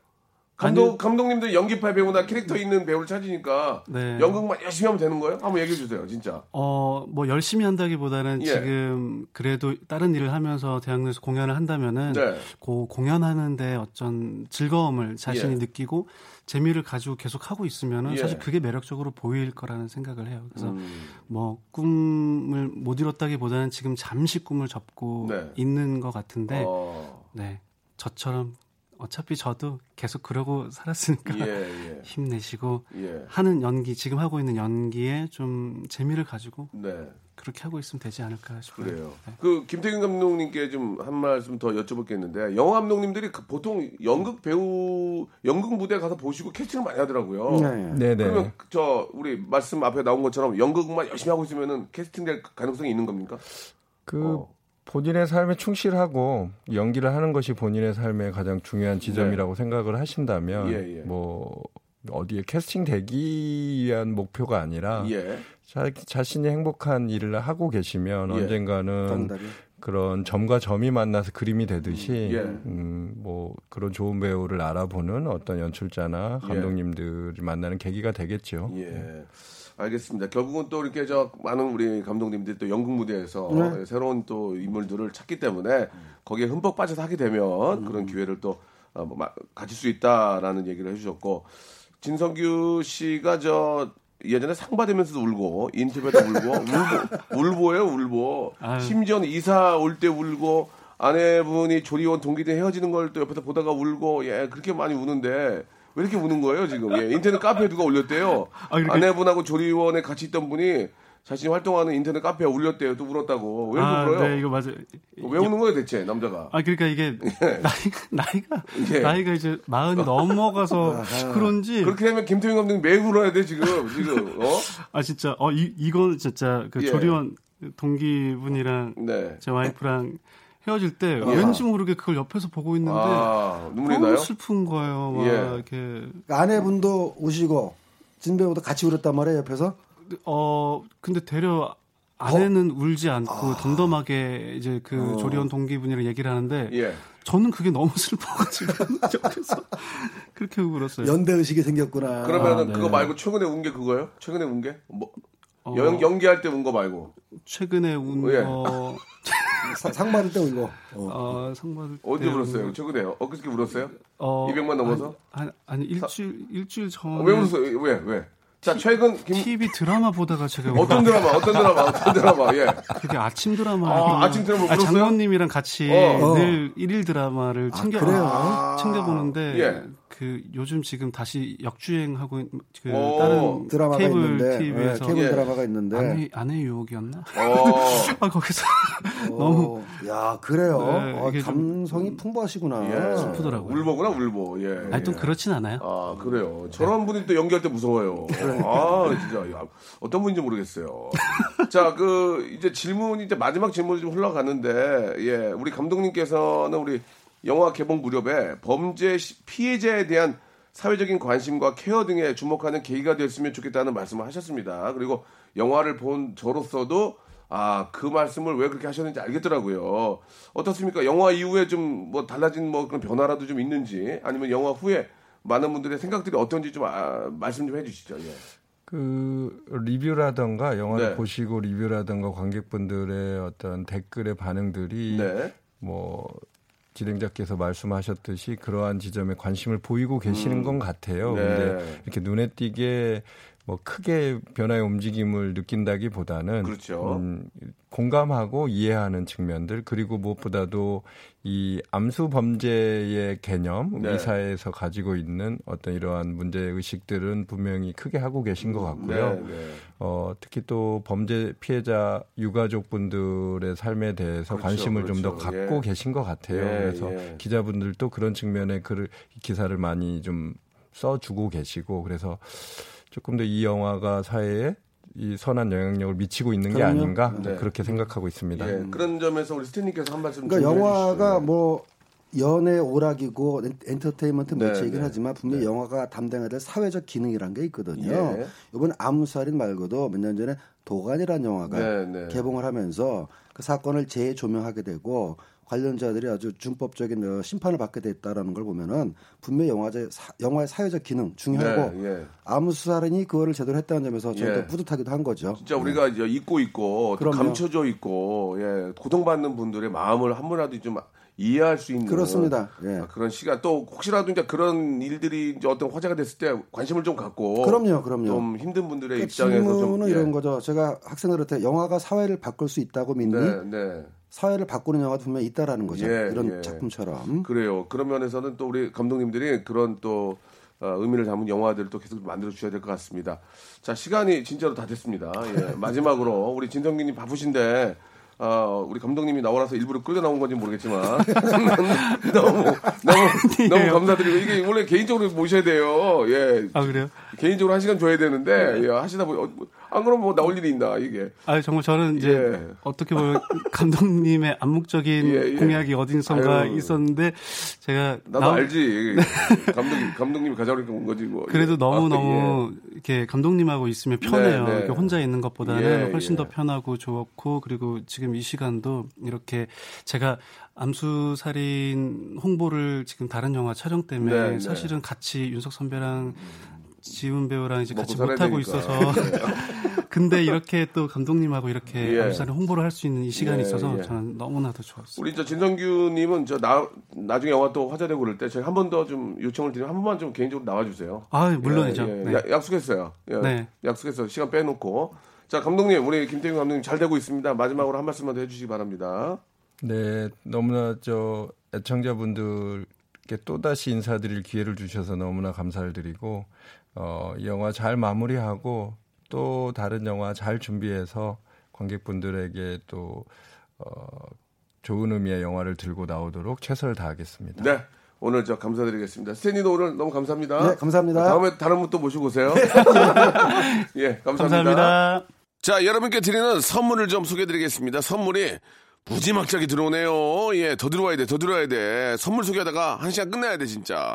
감독. 감독님들 연기파 배우나 캐릭터 있는 배우를 찾으니까 네. 연극만 열심히 하면 되는 거예요? 한번 얘기해 주세요, 진짜. 어, 뭐 열심히 한다기보다는 예. 지금 그래도 다른 일을 하면서 대학로에서 공연을 한다면은 네. 그 공연하는데 어떤 즐거움을 자신이 예. 느끼고 재미를 가지고 계속 하고 있으면은 예. 사실 그게 매력적으로 보일 거라는 생각을 해요. 그래서 음. 뭐 꿈을 못 이뤘다기보다는 지금 잠시 꿈을 접고 네. 있는 것 같은데 어, 네 저처럼 어차피 저도 계속 그러고 살았으니까 예, 예, 힘내시고 예. 하는 연기 지금 하고 있는 연기에 좀 재미를 가지고 네. 그렇게 하고 있으면 되지 않을까 싶어요. 그래요. 네. 그 김태균 감독님께 좀 한 말씀 더 여쭤볼겠는데 영화 감독님들이 그 보통 연극 배우 연극 무대 가서 보시고 캐스팅을 많이 하더라고요. 네. 네네 그러면 저 우리 말씀 앞에 나온 것처럼 연극만 열심히 하고 있으면은 캐스팅될 가능성이 있는 겁니까? 그 어. 본인의 삶에 충실하고 연기를 하는 것이 본인의 삶의 가장 중요한 지점이라고 생각을 하신다면 네. 예, 예. 뭐 어디에 캐스팅 되기 위한 목표가 아니라 예. 자, 자신이 행복한 일을 하고 계시면 예. 언젠가는. 그런 점과 점이 만나서 그림이 되듯이 예. 음, 뭐 그런 좋은 배우를 알아보는 어떤 연출자나 예. 감독님들이 만나는 계기가 되겠죠. 예. 알겠습니다. 결국은 또 이렇게 저 많은 우리 감독님들이 또 연극 무대에서 네. 새로운 또 인물들을 찾기 때문에 거기에 흠뻑 빠져서 하게 되면 그런 기회를 또 어, 뭐 마- 가질 수 있다라는 얘기를 해주셨고 진성규 씨가 저 예전에 상 받으면서도 울고 인터뷰도 울고 울보 울보예요 울보. 아유. 심지어는 이사 올 때 울고 아내분이 조리원 동기들 헤어지는 걸 또 옆에서 보다가 울고 예 그렇게 많이 우는데 왜 이렇게 우는 거예요 지금? 예 인터넷 카페에 누가 올렸대요. 아, 아내분하고 조리원에 같이 있던 분이 자신이 활동하는 인터넷 카페에 올렸대요 또 울었다고 왜 아, 울어요 네, 이거 맞아요. 왜 우는 거예요 대체 남자가 아, 그러니까 이게 나이가 나이 가 예. 나이가 이제 마흔이 넘어가서 그런지 그렇게 되면 김태균 감독님 매일 울어야 돼 지금 지금 어 아 진짜 어 이 이건 진짜 그 예. 조리원 동기분이랑 네. 제 와이프랑 헤어질 때 왠지 모르게 그걸 옆에서 보고 있는데 아 눈물이 너무 나요 슬픈 거예요. 막 예. 이렇게 아내분도 우시고 진배우도 같이 울었단 말이에요 옆에서. 어 근데 되려 아내는 울지 않고 아. 덤덤하게 이제 그 어. 조리원 동기분이랑 얘기를 하는데 예 저는 그게 너무 슬퍼가지고 옆에서 그렇게 울었어요. 연대 의식이 생겼구나. 그러면은 네. 그거 말고 최근에 운 게 그거예요 최근에 운 게 뭐 어, 연, 연기할 때 운 거 말고 최근에 운 예. 거, 사- 상 받을 때 울고. 어. 어, 상 받을 때 언제 운 울었어요 거. 최근에요 엊그저께 울었어요 어, 200만 넘어서? 아니, 아니, 아니 일주일 일주일 전에 어, 왜 울었어요 왜 왜? 자 최근 김 TV 드라마 보다가 제가 어떤 드라마 어떤 드라마 어떤 드라마 예 그게 아침 드라마 아, 아침 드라마 울었어요? 장모님이랑 같이 어. 늘 일일 드라마를 챙겨 그래요? 아, 챙겨 보는데 예. 그 요즘 지금 다시 역주행하고 있는 그 오. 다른 드라마가 케이블 있는데 TV에서 예, 케이블 예. 드라마가 있는데. 아내 아내 유혹이었나? 어. 아 거기서 어, 너무 야 그래요. 네, 좀- 감성이 풍부하시구나. 예. 슬프더라고요. 울보구나 울보 예 아니 좀 예. 그렇진 않아요. 아 그래요. 저런 분이 또 연기할 때 무서워요. 아 진짜 야, 어떤 분인지 모르겠어요. 자 그 이제 질문 이제 마지막 질문이 좀 흘러가는데 예 우리 감독님께서는 우리 영화 개봉 무렵에 범죄 시- 피해자에 대한 사회적인 관심과 케어 등에 주목하는 계기가 됐으면 좋겠다는 말씀을 하셨습니다. 그리고 영화를 본 저로서도 아, 그 말씀을 왜 그렇게 하셨는지 알겠더라고요. 어떻습니까? 영화 이후에 좀 뭐 달라진 뭐 그런 변화라도 좀 있는지 아니면 영화 후에 많은 분들의 생각들이 어떤지 좀 아, 말씀 좀 해주시죠. 예. 그 리뷰라던가 영화를 네. 보시고 리뷰라던가 관객분들의 어떤 댓글의 반응들이 네. 뭐 진행자께서 말씀하셨듯이 그러한 지점에 관심을 보이고 계시는 건 같아요. 네. 근데 이렇게 눈에 띄게 뭐 크게 변화의 움직임을 느낀다기보다는 그렇죠. 음, 공감하고 이해하는 측면들 그리고 무엇보다도 이 암수 범죄의 개념 네. 이 사회에서 가지고 있는 어떤 이러한 문제 의식들은 분명히 크게 하고 계신 것 같고요. 네, 네. 어, 특히 또 범죄 피해자 유가족분들의 삶에 대해서 그렇죠, 관심을 좀더 그렇죠. 갖고 예. 계신 것 같아요. 예, 그래서 예. 기자분들도 그런 측면에 글을 기사를 많이 좀 써주고 계시고 그래서 조금 더 이 영화가 사회에 이 선한 영향력을 미치고 있는 게 그럼요. 아닌가 네. 그렇게 생각하고 있습니다. 예, 그런 점에서 우리 스탠님께서 한 말씀 그러니까 좀 영화가. 뭐 연애 오락이고 엔- 엔터테인먼트 네, 매체이긴 네. 하지만 분명히 영화가 담당해야 될 사회적 기능이란 게 있거든요. 예. 이번 암살인 말고도 몇 년 전에 도관이라는 영화가 네, 네. 개봉을 하면서 그 사건을 재조명하게 되고 관련자들이 아주 준법적인 어, 심판을 받게 됐다라는 걸 보면은 분명히 영화제 사- 영화의 사회적 기능 중요하고 네, 예. 암수살인이 그거를 제대로 했다는 점에서 저도 예. 뿌듯하기도 한 거죠. 진짜 우리가 이제 잊고 있고. 감춰져 있고 예, 고통받는 분들의 마음을 한 번이라도 좀 이해할 수 있는 그렇습니다. 예. 아, 그런 시간 또 혹시라도 이제 그런 일들이 이제 어떤 화제가 됐을 때 관심을 좀 갖고 그럼요, 그럼요. 좀 힘든 분들의 그 입장에서 좀 예. 이런 거죠. 제가 학생들한테 영화가 사회를 바꿀 수 있다고 믿니? 네, 네. 사회를 바꾸는 영화도 분명히 있다라는 거죠. 예, 이런 예. 작품처럼. 그래요. 그런 면에서는 또 우리 감독님들이 그런 또 어, 의미를 담은 영화들을 또 계속 만들어 주셔야 될 것 같습니다. 자, 시간이 진짜로 다 됐습니다. 예, 마지막으로 우리 진성기님 바쁘신데 어, 우리 감독님이 나오라서 일부러 끌려 나온 건지 모르겠지만 너무 너무 너무 감사드리고 이게 원래 개인적으로 모셔야 돼요. 예, 아 그래요? 개인적으로 한 시간 줘야 되는데 네. 예, 하시다 보니 어, 뭐안 그러면 뭐 나올 일이 있나 이게. 아 정말 저는 이제 예. 어떻게 보면 감독님의 암묵적인 예, 예. 공약이 어딘선가 아유. 있었는데 제가 나도 나오- 알지. 감독 감독님이 가져오니까 온 거지 뭐. 그래도 예. 너무 아, 너무 이렇게 감독님하고 있으면 편해요. 네, 네. 혼자 있는 것보다는 예, 훨씬 예. 더 편하고 좋고 그리고 지금 이 시간도 이렇게 제가 암수 살인 홍보를 지금 다른 영화 촬영 때문에 네, 네. 사실은 같이 윤석 선배랑 지훈 배우랑 이제 같이 못 하고. 있어서 근데 이렇게 또 감독님하고 이렇게 예. 암수 살인 홍보를 할 수 있는 이 시간이 예, 있어서 예. 저는 너무나도 좋았어요. 우리 저 진성규님은 저 나 나중에 영화 또 화제되고 그럴 때 저희 한 번 더 좀 요청을 드리면 한 번만 좀 개인적으로 나와주세요. 아 물론이죠. 예, 예. 네. 야- 약속했어요. 예. 네. 약속해서 시간 빼놓고. 자 감독님 우리 김태균 감독님 잘 되고 있습니다. 마지막으로 한 말씀만 더 해주시기 바랍니다. 네, 너무나 저 애청자분들께 또 다시 인사드릴 기회를 주셔서 너무나 감사를 드리고 어, 이 영화 잘 마무리하고 또 다른 영화 잘 준비해서 관객분들에게 또 어, 좋은 의미의 영화를 들고 나오도록 최선을 다하겠습니다. 네. 오늘 저 감사드리겠습니다. 스탠리도 오늘 너무 감사합니다. 네, 감사합니다. 다음에 다른 분 또 모시고 오세요. 예, 감사합니다. 자, 여러분께 드리는 선물을 좀 소개해 드리겠습니다. 선물이 무지막지하게 들어오네요. 예, 더 들어와야 돼, 더 들어와야 돼. 선물 소개하다가 한 시간 끝내야 돼, 진짜.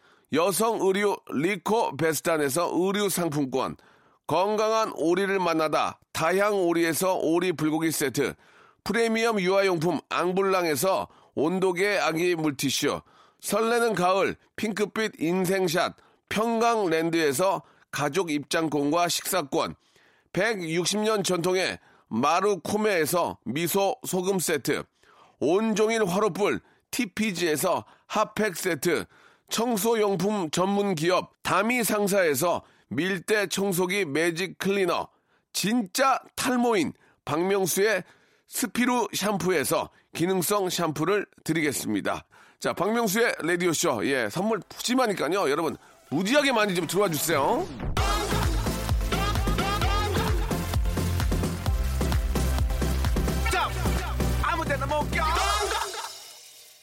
여성 의류 리코 베스탄에서 의류 상품권, 건강한 오리를 만나다 다향 오리에서 오리 불고기 세트, 프리미엄 유아용품 앙블랑에서 온도계 아기 물티슈, 설레는 가을 핑크빛 인생샷 평강랜드에서 가족 입장권과 식사권, 160년 전통의 마루코메에서 미소 소금 세트, 온종일 화로불 TPG에서 핫팩 세트, 청소용품 전문 기업 다미 상사에서 밀대 청소기 매직 클리너, 진짜 탈모인 박명수의 스피루 샴푸에서 기능성 샴푸를 드리겠습니다. 자, 박명수의 라디오쇼. 예, 선물 푸짐하니까요. 여러분, 무지하게 많이 좀 들어와 주세요.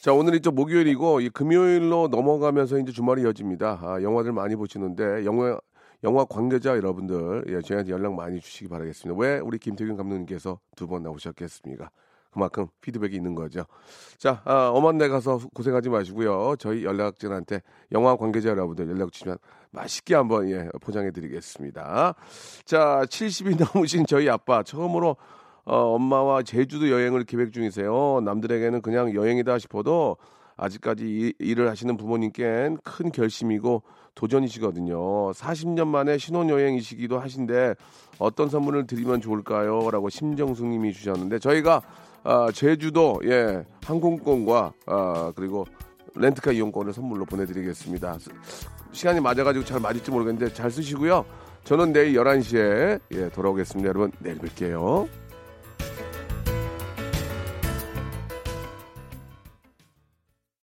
자, 오늘이 또 목요일이고 이 금요일로 넘어가면서 이제 주말이 이어집니다. 아, 영화들 많이 보시는데 영화 영화 관계자 여러분들 예, 저희한테 연락 많이 주시기 바라겠습니다. 왜 우리 김태균 감독님께서 두 번 나오셨겠습니까? 그만큼 피드백이 있는 거죠. 자, 아, 엄한 데 가서 고생하지 마시고요. 저희 연락진한테 영화 관계자 여러분들 연락 주시면 맛있게 한번 예, 포장해 드리겠습니다. 자, 70이 넘으신 저희 아빠 처음으로 어, 엄마와 제주도 여행을 계획 중이세요. 남들에게는 그냥 여행이다 싶어도 아직까지 이- 일을 하시는 부모님께는 큰 결심이고 도전이시거든요. 40년 만에 신혼여행이시기도 하신데 어떤 선물을 드리면 좋을까요? 라고 심정숙 님이 주셨는데 저희가 아, 제주도 예 항공권과 아, 그리고 렌트카 이용권을 선물로 보내드리겠습니다. 스- 시간이 맞아가지고 잘 맞을지 모르겠는데 잘 쓰시고요. 저는 내일 11시에 예, 돌아오겠습니다. 여러분 내일 뵐게요.